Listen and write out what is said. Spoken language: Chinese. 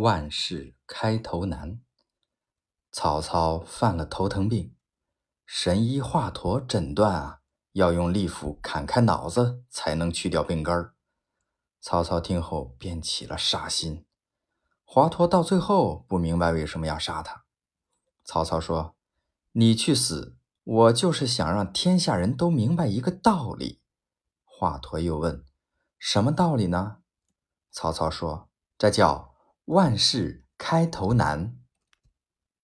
万事开头难。曹操犯了头疼病，神医华佗诊断啊，要用利斧砍开脑子才能去掉病根儿。曹操听后便起了杀心。华佗到最后不明白为什么要杀他。曹操说：“你去死，我就是想让天下人都明白一个道理。”华佗又问：“什么道理呢？”曹操说：“这叫万事开头难。”